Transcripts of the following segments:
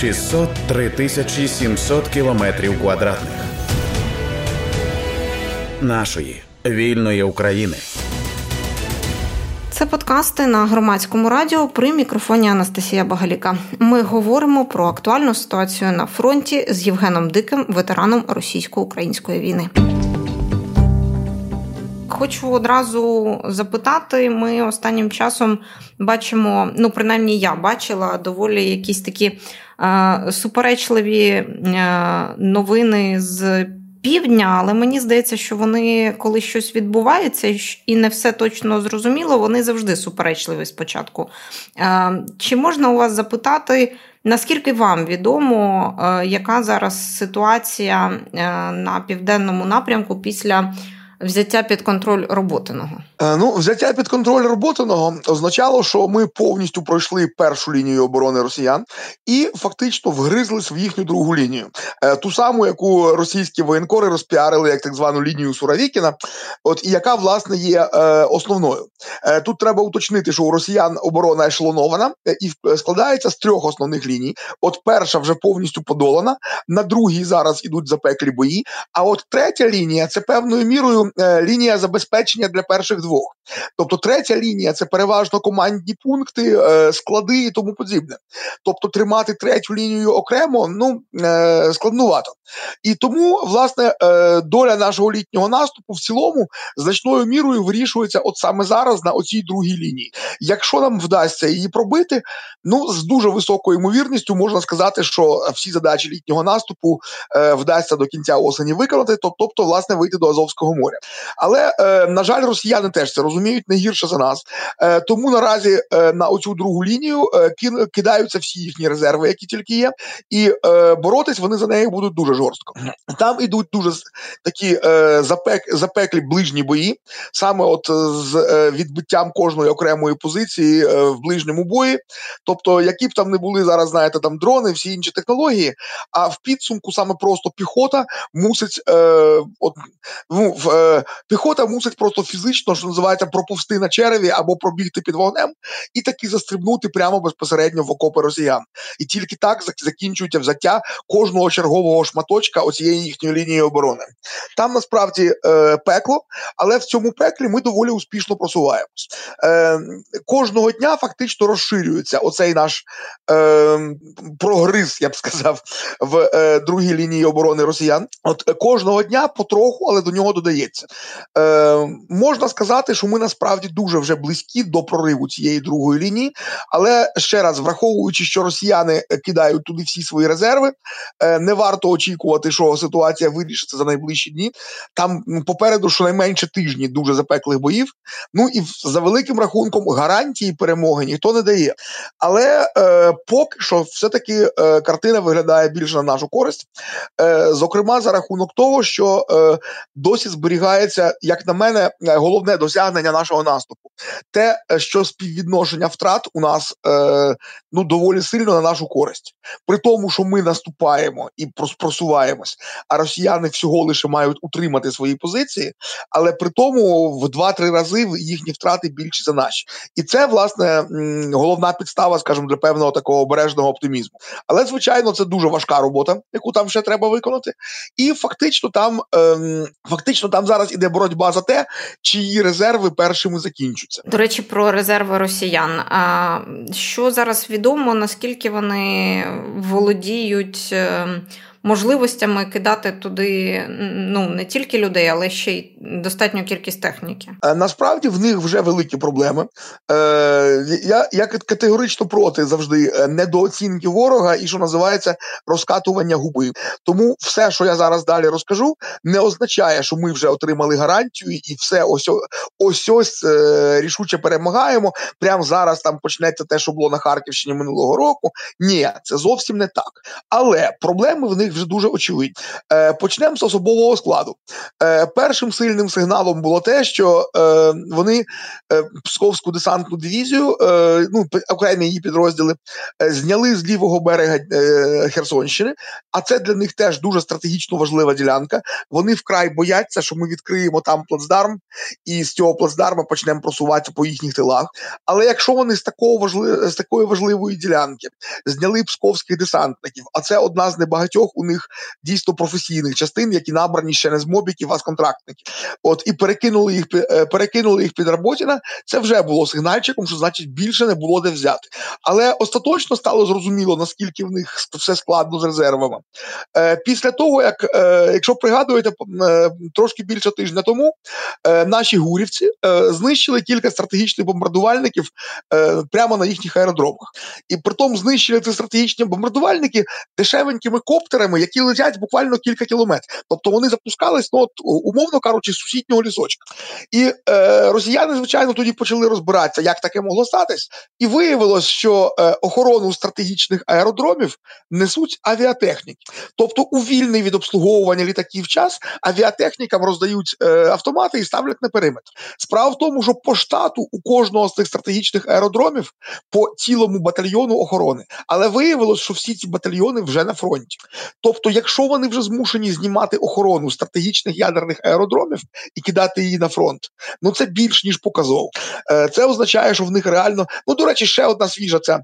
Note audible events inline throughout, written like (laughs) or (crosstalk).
603 тисячі 700 кілометрів квадратних нашої вільної України. Це подкасти на громадському радіо при мікрофоні Анастасія Багаліка. Ми говоримо про актуальну ситуацію на фронті з Євгеном Диким, ветераном російсько-української війни. Хочу одразу запитати. Ми останнім часом бачимо, ну принаймні я бачила доволі якісь такі е, суперечливі е, новини з півдня, але мені здається, що вони, коли щось відбувається і не все точно зрозуміло, вони завжди суперечливі спочатку. Е, чи можна у вас запитати? Наскільки вам відомо, е, яка зараз ситуація е, на південному напрямку після взяття під контроль роботиного? Е, ну, взяття під контроль роботиного означало, що ми повністю пройшли першу лінію оборони росіян і фактично вгризлись в їхню другу лінію, е, ту саму, яку російські воєнкори розпіарили як так звану лінію Суравікіна, от і яка власне є е, основною. Тут треба уточнити, що у росіян оборона ешелонована і складається з трьох основних ліній. От перша вже повністю подолана, на другій зараз ідуть запеклі бої. А от третя лінія це певною мірою е, лінія забезпечення для перших двох. Тобто, третя лінія це переважно командні пункти, е, склади і тому подібне. Тобто, тримати третю лінію окремо ну е, складнувато. І тому, власне, доля нашого літнього наступу в цілому значною мірою вирішується от саме зараз на оцій другій лінії. Якщо нам вдасться її пробити, ну з дуже високою ймовірністю можна сказати, що всі задачі літнього наступу вдасться до кінця осені виконати, тобто, власне, вийти до Азовського моря. Але на жаль, росіяни теж це розуміють не гірше за нас. Е, Тому наразі е, на оцю другу лінію е, кидаються всі їхні резерви, які тільки є, і е, боротись вони за неї будуть дуже жорстко. Там ідуть дуже такі е, запек, запеклі ближні бої, саме от з е, відбиттям кожної окремої позиції е, в ближньому бої. Тобто, які б там не були зараз, знаєте, там дрони, всі інші технології. А в підсумку саме просто піхота мусить е, от, ну, в, піхота мусить просто фізично, що називається називається проповсти на череві або пробігти під вогнем, і таки застрибнути прямо безпосередньо в окопи росіян. І тільки так закінчується взяття кожного чергового шматочка оцієї їхньої лінії оборони. Там насправді е, пекло, але в цьому пеклі ми доволі успішно просуваємось. Е, Кожного дня фактично розширюється оцей наш е, прогриз, я б сказав, в е, другій лінії оборони росіян. От кожного дня потроху, але до нього додається. Е, Можна сказати, що ми насправді дуже вже близькі до прориву цієї другої лінії. Але ще раз, враховуючи, що росіяни е, кидають туди всі свої резерви, е, не варто очікувати, що ситуація вирішиться за найближчі дні. Там попереду щонайменше тижні дуже запеклих боїв. Ну і за великим рахунком гарантії перемоги ніхто не дає. Але е, поки що, все-таки е, картина виглядає більше на нашу користь. Е, Зокрема, за рахунок того, що е, досі зберігається, як на мене, головне досягнення нашого наступу. Те, е, що співвідношення втрат у нас е, ну доволі сильно на нашу користь, при тому, що ми наступаємо і просуваємось, а росіяни всього лише мають утримати свої позиції, але при тому в 2-3 рази їхні втрати більші за наші, і це власне головна підстава, скажімо, для певного такого обережного оптимізму. Але звичайно, це дуже важка робота, яку там ще треба виконати, і фактично там ем, фактично там зараз іде боротьба за те, чиї резерви першими закінчаться. До речі, про резерви росіян. А що зараз відомо? Наскільки вони володіють ем, можливостями кидати туди ну не тільки людей, але ще й достатню кількість техніки. Е, насправді в них вже великі проблеми. Е, Я я категорично проти завжди е, недооцінки ворога і що називається розкатування губи. Тому все, що я зараз далі розкажу, не означає, що ми вже отримали гарантію, і все ось ось ось рішуче перемагаємо. Прямо зараз там почнеться те, що було на Харківщині минулого року. Ні, це зовсім не так. Але проблеми в них вже дуже очевидні. Е, Почнемо з особового складу. Е, Першим сильним сигналом було те, що е, вони е, Псковську десантну дивізію, е, ну окремі її підрозділи, е, зняли з лівого берега е, Херсонщини. А це для них теж дуже стратегічно важлива ділянка. Вони вкрай бояться, що ми відкриємо там плацдарм, і з цього плацдарма почнемо просуватися по їхніх тилах. Але якщо вони з такого важли... з такої важливої ділянки зняли псковських десантників, а це одна з небагатьох у них дійсно професійних частин, які набрані ще не з мобіків, а з контрактників. От і перекинули їх е, перекинули їх під Роботіна, Це вже було сигнальчиком, що значить більше не було де взяти. Але остаточно стало зрозуміло, наскільки в них все складно з резервами. Е, Після того, як е, якщо пригадуєте, е, трошки більше тижня тому е, наші гурівці е, знищили кілька стратегічних бомбардувальників е, прямо на їхніх аеродромах, і притом знищили ці стратегічні бомбардувальники дешевенькими коптерами, які летять буквально кілька кілометрів. Тобто вони запускались, ну от умовно кажучи, з сусіднього лісочка. І е, росіяни, звичайно, тоді почали розбиратися, як таке могло статись, і виявилось, що е, охорону стратегічних аеродромів несуть авіатехніки. Тобто, у вільний від обслуговування літаків час авіатехнікам роздають е, автомати і ставлять на периметр. Справа в тому, що по штату у кожного з цих стратегічних аеродромів по цілому батальйону охорони, але виявилось, що всі ці батальйони вже на фронті. Тобто, якщо вони вже змушені знімати охорону стратегічних ядерних аеродромів і кидати її на фронт, ну це більш ніж показово. Е, це означає, що в них реально, ну до речі, ще одна свіжа. Це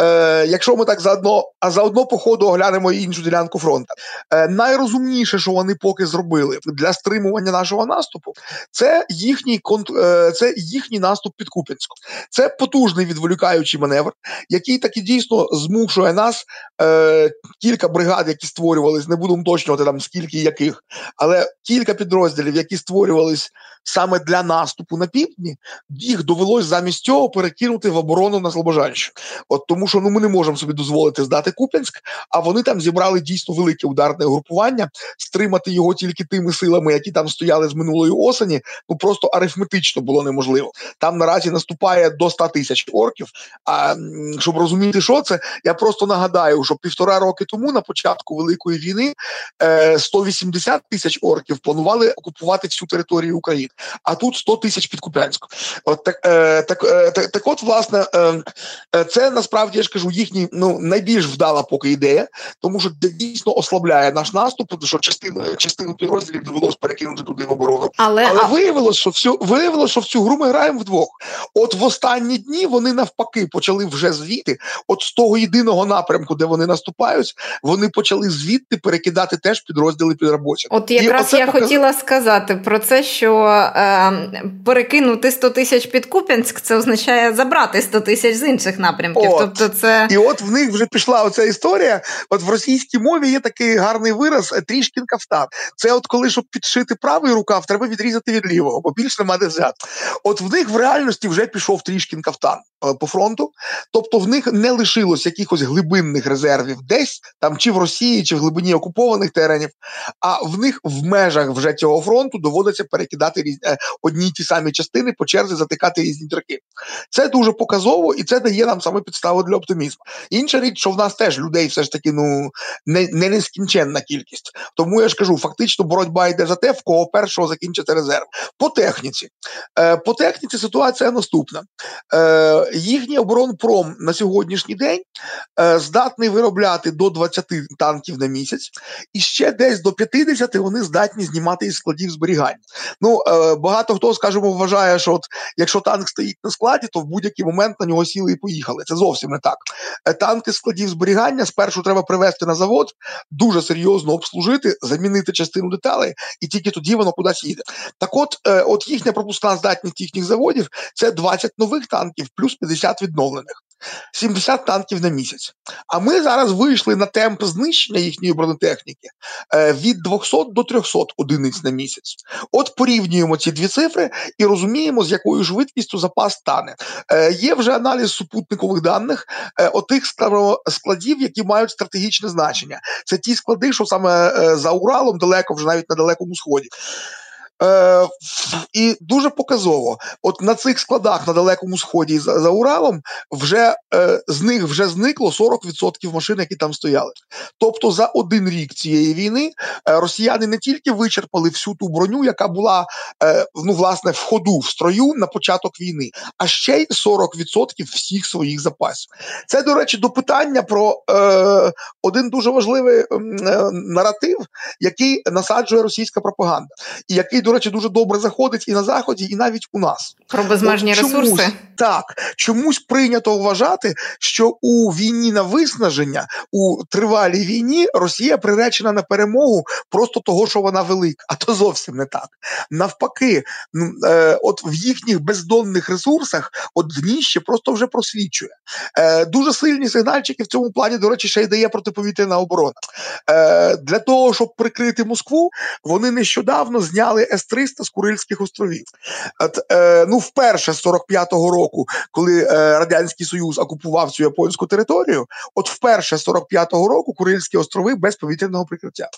е, якщо ми так заодно, а заодно по ходу оглянемо іншу ділянку фронту. Е, найрозумніше, що вони поки зробили для стримування нашого наступу, це їхній конт, е, це їхній наступ під Куп'янськом. Це потужний відволікаючий маневр, який таки дійсно змушує нас е, кілька бригад, які створювались, не буду уточнювати там скільки яких, але кілька підрозділів, які створювались саме для наступу на півдні, їх довелось замість цього перекинути в оборону на Слобожанщину. От тому, що ну ми не можемо собі дозволити здати Куп'янськ, а вони там зібрали дійсно велике ударне групування, стримати його тільки тими силами, які там стояли з минулої осені. Ну просто арифметично було неможливо. Там наразі наступає до 100 тисяч орків. А щоб розуміти, що це, я просто нагадаю, що півтора роки тому на початку великої війни 180 е, тисяч орків планували окупувати всю територію України а тут 100 тисяч під Куп'янськом. От так, е, так, е, так, так, от, власне, це насправді я ж кажу їхні ну найбільш вдала поки ідея, тому що дійсно ослабляє наш наступ, тому що частину частину підрозділів довелося перекинути туди в оборону. Але, Але а... виявилось, що всю виявилось, що в цю гру ми граємо вдвох. От в останні дні вони навпаки почали вже звідти, от з того єдиного напрямку, де вони наступають, вони почали звідти перекидати теж підрозділи під робочі. От якраз я показ... хотіла сказати про це, що е, перекинути 100 тисяч під Куп'янськ, це означає забрати 100 тисяч з інших напрямків. От. Тобто це... І от в них вже пішла оця історія. От в російській мові є такий гарний вираз е, трішкін кафтан. Це от коли, щоб підшити правий рукав, треба відрізати від лівого, бо більше нема де взяти. От в них в реальності вже пішов трішкін кафтан е, по фронту. Тобто в них не лишилось якихось глибинних резервів десь, там чи в Росії, чи в глибині окупованих теренів, а в них в межах вже цього фронту доводиться перекидати різні Е, одні й ті самі частини по черзі затикати різні драки. Це дуже показово і це дає нам саме підставу для оптимізму. Інша річ, що в нас теж людей все ж таки ну не не нескінченна кількість. Тому я ж кажу, фактично боротьба йде за те, в кого першого закінчити резерв. По техніці. Е, По техніці ситуація наступна. Е, Їхній оборонпром на сьогоднішній день е, здатний виробляти до 20 танків на місяць, і ще десь до 50 вони здатні знімати із складів зберігання. Ну, е, багато хто, скажімо, вважає, що от якщо танк стоїть на складі, то в будь-який момент на нього сіли і поїхали. Це зовсім не так. Е, танки складів зберігання спершу треба привезти на завод, дуже серйозно обслужити, замінити частину деталей, і тільки тоді воно кудись їде. Так, от, е, от їхня пропускна здатність їхніх заводів це 20 нових танків плюс 50 відновлених. 70 танків на місяць. А ми зараз вийшли на темп знищення їхньої бронетехніки е, від 200 до 300 одиниць на місяць. От порівнюємо ці дві цифри і розуміємо, з якою швидкістю запас стане. Е, є вже аналіз супутникових даних е, отих складів, які мають стратегічне значення. Це ті склади, що саме за Уралом далеко, вже навіть на далекому сході. Е, І дуже показово, от на цих складах на далекому сході за, за Уралом вже е, з них вже зникло 40% машин, які там стояли. Тобто за один рік цієї війни е, росіяни не тільки вичерпали всю ту броню, яка була е, ну власне в ходу в строю на початок війни, а ще й 40% всіх своїх запасів. Це, до речі, до питання про е, один дуже важливий е, наратив, який насаджує російська пропаганда, і який, до речі, дуже добре заходить і на заході, і навіть у нас про безмежні От чомусь, ресурси. Так чомусь прийнято вважати, що у війні на виснаження, у тривалій війні Росія приречена на перемогу просто того, що вона велика, а то зовсім не так. Навпаки, е, от в їхніх бездонних ресурсах от дніще просто вже просвічує. Е, Дуже сильні сигнальчики в цьому плані, до речі, ще й дає протиповітряна оборона. Е, Для того, щоб прикрити Москву, вони нещодавно зняли С-300 з Курильських островів. От, е, Ну, вперше з 45-го року, коли е, Радянський Союз окупував цю японську територію, от вперше з 45-го року Курильські острови без повітряного прикриття.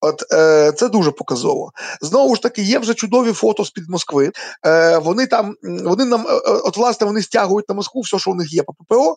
От е, Це дуже показово. Знову ж таки, є вже чудові фото з-під Москви. Е, Вони там, вони нам, е, е, от власне, вони стягують на Москву все, що у них є по ППО.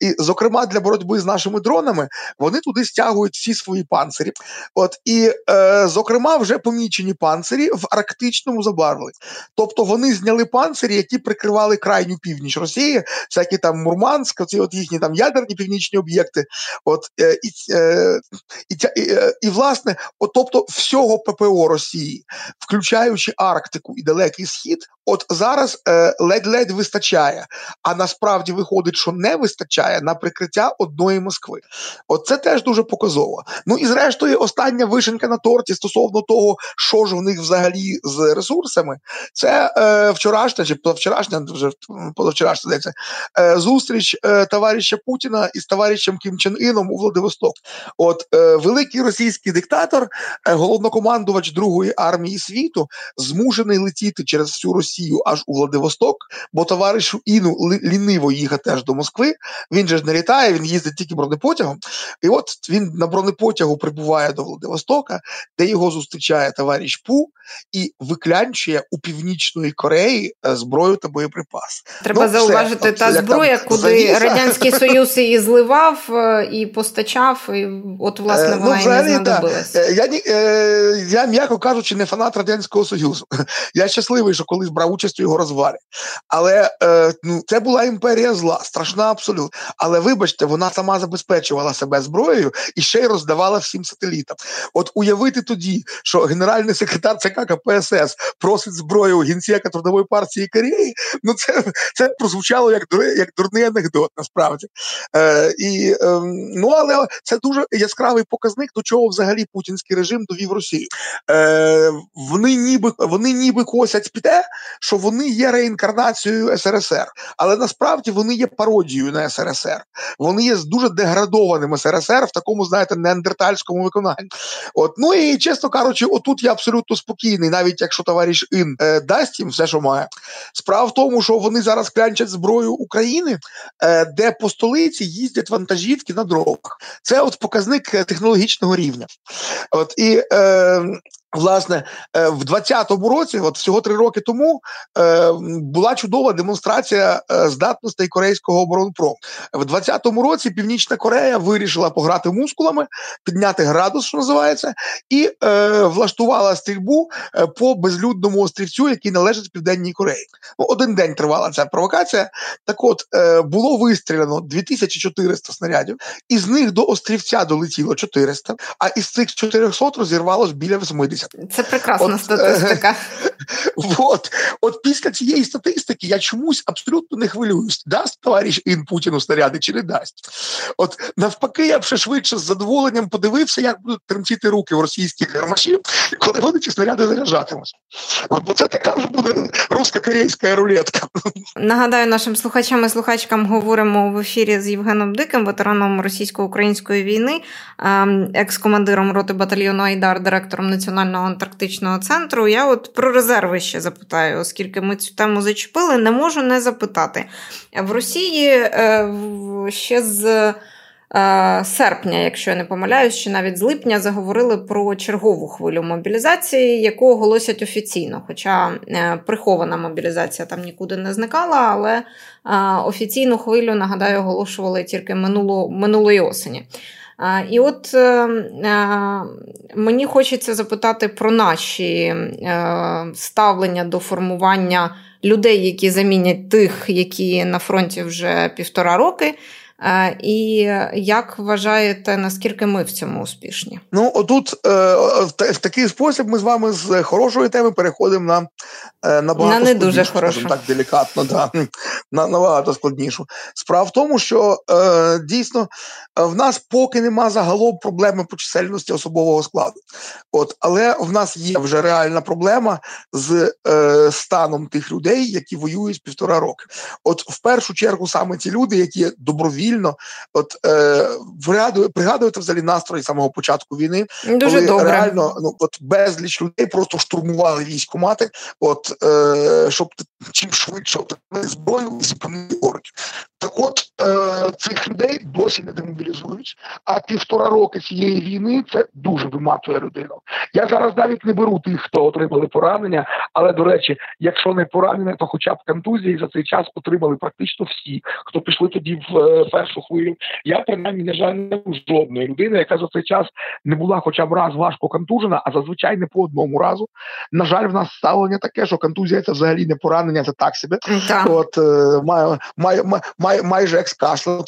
І, зокрема, для боротьби з нашими дронами вони туди стягують всі свої панцирі. От І, е, зокрема, вже помічені панцирі в арктичному забарвленні. Тобто вони зняли панцирі, які прикривали крайню північ Росії, всякі там Мурманськ, оці от їхні там ядерні північні об'єкти. От е, і, е, і, і, е, і, власне, от, тобто всього ППО Росії, включаючи Арктику і Далекий Схід, от зараз е, ледь-ледь вистачає. А насправді виходить, що не вистачає на прикриття одної Москви. От це теж дуже показово. Ну і зрештою, остання вишенька на торті стосовно того, що ж в них взагалі з ресурсами, це е, вчорашня чи позавчорашня, вже позавчорашня здається, е, зустріч е, товариша Путіна із товаришем Кім Чен Іном у Владивосток. От е, великий російський диктатор, е, головнокомандувач Другої армії світу, змушений летіти через всю Росію аж у Владивосток, бо товаришу Іну ліниво їхати аж до Москви. Він же ж не літає, він їздить тільки бронепотягом. І от він на бронепотягу прибуває до Владивостока, де його зустрічає товариш Пу і виклянчує у північної Кореї е, зброю та боєприпас. Треба ну, зауважити все, та зброя, куди завіса. радянський (laughs) союз її зливав е, і постачав. і От власне е, вона ну, і не знадобилася. Я я, м'яко кажучи, не фанат радянського союзу. (laughs) Я щасливий, що колись брав участь у його розвалі. Але ну, це була імперія зла, страшна абсолютно. Але вибачте, вона сама забезпечувала себе зброєю і ще й роздавала всім сателітам. От уявити тоді, що генеральний секретар ЦК КПСС просить зброю генсека трудової партії Кореї, ну це це прозвучало як як дурний анекдот, насправді. Е, і, е, Ну але це дуже яскравий показник, до чого взагалі путінський режим довів Росію. Е, Вони ніби вони ніби косять те, що вони є реінкарнацією СРСР, але насправді вони є пародією на СРСР. Вони є дуже деградованим СРСР в такому, знаєте, неандертальському виконанні. От, ну і чесно кажучи, отут я абсолютно спокійний, навіть якщо товариш Ін е, дасть їм все, що має. Справа в тому, що вони зараз клянчать зброю України, е, де по столиці їздять вантажівки на дорогах. Це от показник е, технологічного рівня. От і е, Власне, е, в 20-му році, от всього три роки тому, е, була чудова демонстрація е, здатностей корейського оборонпрому. В 20-му році Північна Корея вирішила пограти мускулами, підняти градус, що називається, і влаштувала стрільбу по безлюдному острівцю, який належить Південній Кореї. Ну, Один день тривала ця провокація. Так, от було вистріляно 2400 снарядів, із них до острівця долетіло 400, а із цих 400 розірвалось біля 80. Це прекрасна от, статистика. (laughs) От, от після цієї статистики я чомусь абсолютно не хвилююсь, дасть товариш Ін Путіну снаряди чи не дасть. От навпаки, я б ще швидше з задоволенням подивився, як будуть тремтіти руки в російських гармашів, коли вони ці снаряди заряджатимуть. От, бо це така вже буде русько-корейська рулетка. Нагадаю, нашим слухачам і слухачкам говоримо в ефірі з Євгеном Диким, ветераном російсько-української війни, ем, екс-командиром роти батальйону Айдар, директором національної Національного антарктичного центру. Я от про резерви ще запитаю, оскільки ми цю тему зачепили, не можу не запитати. В Росії е, ще з Е, серпня, якщо я не помиляюсь, чи навіть з липня заговорили про чергову хвилю мобілізації, яку оголосять офіційно. Хоча е, прихована мобілізація там нікуди не зникала, але офіційну хвилю, нагадаю, оголошували тільки минуло, минулої осені. І от мені хочеться запитати про наші ставлення до формування людей, які замінять тих, які на фронті вже півтора роки. Е, і як вважаєте, наскільки ми в цьому успішні? Ну отут е, в такий спосіб ми з вами з хорошої теми переходимо на е, набагато на не дуже хорошу. так делікатно, да, (laughs) на набагато складнішу. Справа в тому, що дійсно в нас поки нема загалом проблеми по чисельності особового складу. От, але в нас є вже реальна проблема з станом тих людей, які воюють півтора роки. От в першу чергу саме ті люди, які добровільно вільно. От е, пригадую, пригадуєте взагалі настрої самого початку війни, Дуже коли добре. реально ну от безліч людей просто штурмували військомати, от е, щоб чим швидше отримати зброю і зупинити орків. Так от е, цих людей досі не демобілізують, а півтора роки цієї війни це дуже виматує людину. Я зараз навіть не беру тих, хто отримали поранення, але до речі, якщо не поранення, то хоча б контузії за цей час отримали практично всі, хто пішли тоді в е, першу хвилю. Я принаймні, на жаль, не був жодної людини, яка за цей час не була хоча б раз важко контужена, а зазвичай не по одному разу. На жаль, в нас ставлення таке, що контузія це взагалі не поранення, це так себе. От е, має, має, має, майже як з кашлем,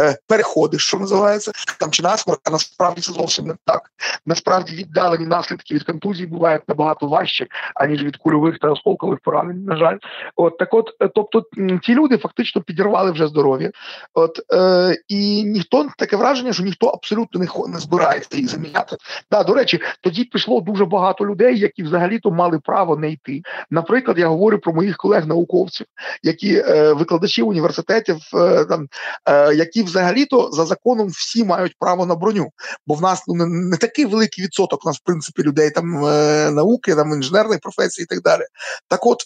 е, переходи, що називається, там чи насморк, а насправді це зовсім не так. Насправді віддалені наслідки від контузії бувають набагато важче, аніж від кульових та осколкових поранень. На жаль, от так, от, е, тобто, ці люди фактично підірвали вже здоров'я. От е, і ніхто таке враження, що ніхто абсолютно не не збирається їх заміняти. Да, до речі, тоді пішло дуже багато людей, які взагалі-то мали право не йти. Наприклад, я говорю про моїх колег-науковців, які е, викладачі університетів, е, там е, які взагалі-то за законом всі мають право на броню, бо в нас ну не, такий великий відсоток у нас в принципі людей там е, науки, там інженерних професій і так далі. Так, от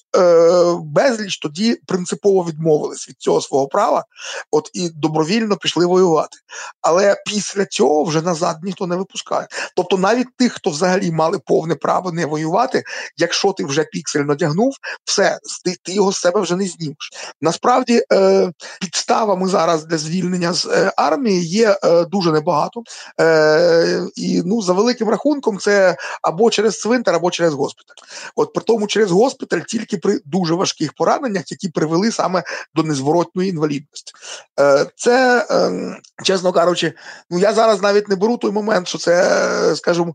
безліч тоді принципово відмовились від цього свого права от і добровільно пішли воювати. Але після цього вже назад ніхто не випускає. Тобто, навіть тих, хто взагалі мали повне право не воювати, якщо ти вже піксель надягнув, все ти, ти його з себе вже не знімеш. Насправді е, підставами зараз для звільнення з е, армії є е, дуже небагато. Е, І ну за великим рахунком, це або через цвинтар, або через госпіталь. От при тому через госпіталь тільки при дуже важких пораненнях, які привели саме до незворотної інвалідності. Це, ем, чесно кажучи, ну я зараз навіть не беру той момент, що це, скажімо,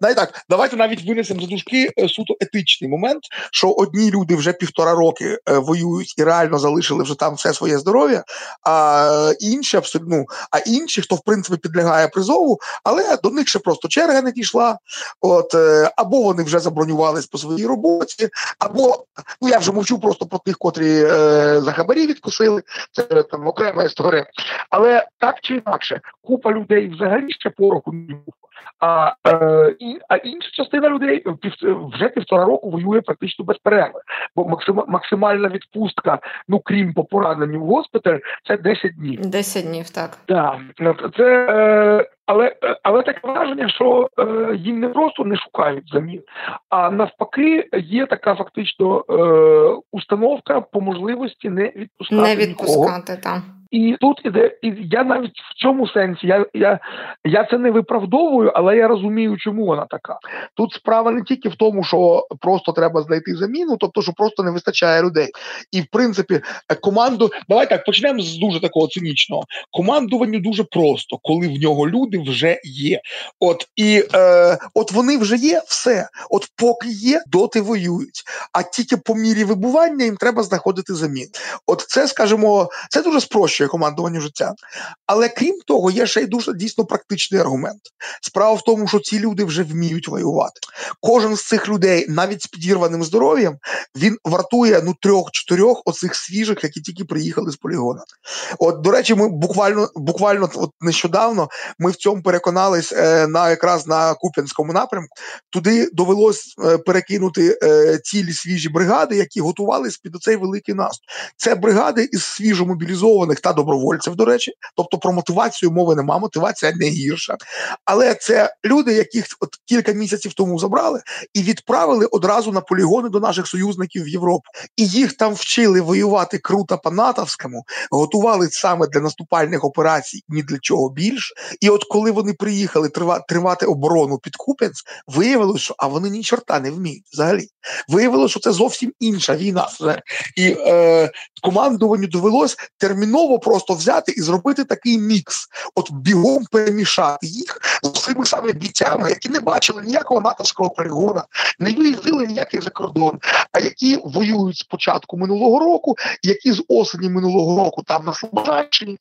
навіть так, давайте навіть винесемо за дужки суто етичний момент, що одні люди вже півтора роки воюють і реально залишили вже там все своє здоров'я, а інші абсолютно, ну, а інші, хто в принципі підлягає призову, але до них ще просто черга не дійшла. От або вони вже забронювались по своїй роботі, або ну я вже мовчу просто про тих, котрі е, за хабарі відкусили це там окрема історія. Але так чи інакше, купа людей взагалі ще пороху не був. А е, а інша частина людей пів, вже півтора року воює практично без перерви. Бо максим, максимальна відпустка, ну крім по пораненню в госпіталь, це 10 днів. 10 днів, так. Да. Це, е, але але таке враження, що е, їм не просто не шукають замін, а навпаки, є така фактично е, установка по можливості не відпускати. Не відпускати там. І тут іде, і я навіть в цьому сенсі я я, я це не виправдовую, але я розумію, чому вона така. Тут справа не тільки в тому, що просто треба знайти заміну, тобто що просто не вистачає людей. І в принципі, команду, давай так почнемо з дуже такого цинічного. Командуванню дуже просто, коли в нього люди вже є. От і е, от вони вже є, все. От поки є, доти воюють. А тільки по мірі вибування їм треба знаходити замін. От це скажімо, це дуже спрощує спрощує командуванню життя. Але крім того, є ще й дуже дійсно практичний аргумент. Справа в тому, що ці люди вже вміють воювати. Кожен з цих людей, навіть з підірваним здоров'ям, він вартує ну трьох-чотирьох оцих свіжих, які тільки приїхали з полігона. От, до речі, ми буквально буквально от нещодавно ми в цьому переконались е, на якраз на Куп'янському напрямку. Туди довелось е, перекинути е, цілі свіжі бригади, які готувалися під оцей великий наступ. Це бригади із свіжо мобілізованих та добровольців, до речі. Тобто про мотивацію мови нема, мотивація не гірша. Але це люди, яких от кілька місяців тому забрали і відправили одразу на полігони до наших союзників в Європу. І їх там вчили воювати круто по натовському, готували саме для наступальних операцій, ні для чого більше. І от коли вони приїхали тримати оборону під Купенс, виявилося, що а вони ні чорта не вміють взагалі. Виявилося, що це зовсім інша війна. І е, командуванню довелось терміново просто взяти і зробити такий мікс, от бігом перемішати їх цими саме бійцями, які не бачили ніякого натовського полігона, не виїздили ніякий за кордон, а які воюють з початку минулого року, які з осені минулого року там на Слобожанщині.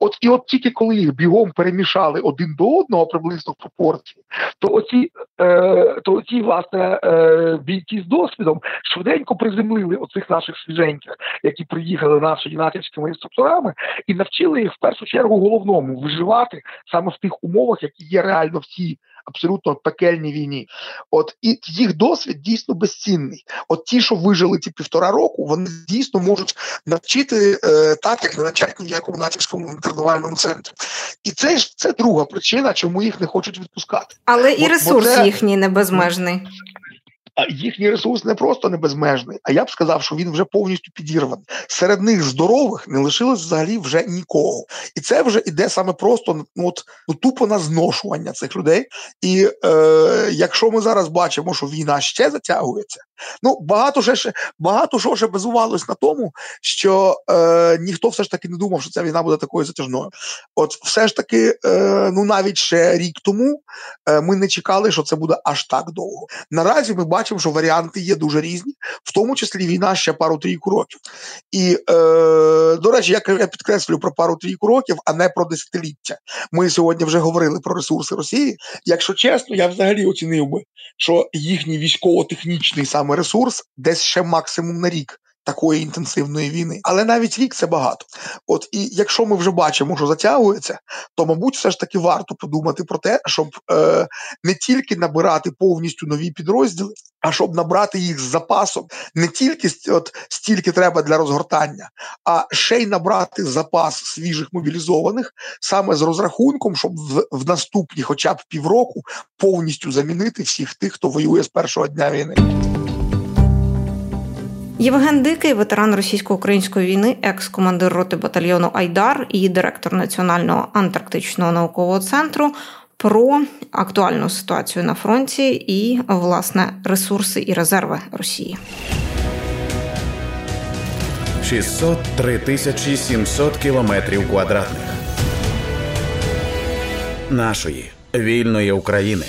От і от тільки коли їх бігом перемішали один до одного приблизно в пропорції, то оці, е, то оці власне е, бійці з досвідом швиденько приземлили оцих наших свіженьких, які приїхали нашими натівськими інструкторами, і навчили їх в першу чергу головному виживати саме в тих умовах, які є реально в цій абсолютно пекельній війні. От і їх досвід дійсно безцінний. От ті, що вижили ці півтора року, вони дійсно можуть навчити е, так, як не навчать ніякому натівському тренувальному центрі. І це ж це друга причина, чому їх не хочуть відпускати. Але і ресурс бо це... їхній не безмежний. Їхній ресурс не просто не безмежний, а я б сказав, що він вже повністю підірваний. Серед них здорових не лишилось взагалі вже нікого. І це вже іде саме просто ну, от, ну, тупо на зношування цих людей. І е, якщо ми зараз бачимо, що війна ще затягується, ну багато ще багато що ще базувалось на тому, що е, ніхто все ж таки не думав, що ця війна буде такою затяжною. От все ж таки, е, ну навіть ще рік тому е, ми не чекали, що це буде аж так довго. Наразі ми бачимо бачимо, що варіанти є дуже різні, в тому числі війна ще пару-трійку років. І, е, до речі, я, я підкреслюю про пару-трійку років, а не про десятиліття. Ми сьогодні вже говорили про ресурси Росії. Якщо чесно, я взагалі оцінив би, що їхній військово-технічний саме ресурс десь ще максимум на рік такої інтенсивної війни. Але навіть рік це багато. От і якщо ми вже бачимо, що затягується, то мабуть, все ж таки варто подумати про те, щоб е, не тільки набирати повністю нові підрозділи, а щоб набрати їх з запасом. Не тільки от стільки треба для розгортання, а ще й набрати запас свіжих мобілізованих саме з розрахунком, щоб в, в наступні, хоча б півроку, повністю замінити всіх тих, хто воює з першого дня війни. Євген Дикий, ветеран російсько-української війни, екс-командир роти батальйону Айдар і директор Національного антарктичного наукового центру. Про актуальну ситуацію на фронті і власне ресурси і резерви Росії. 603 тисячі 700 кілометрів квадратних нашої вільної України.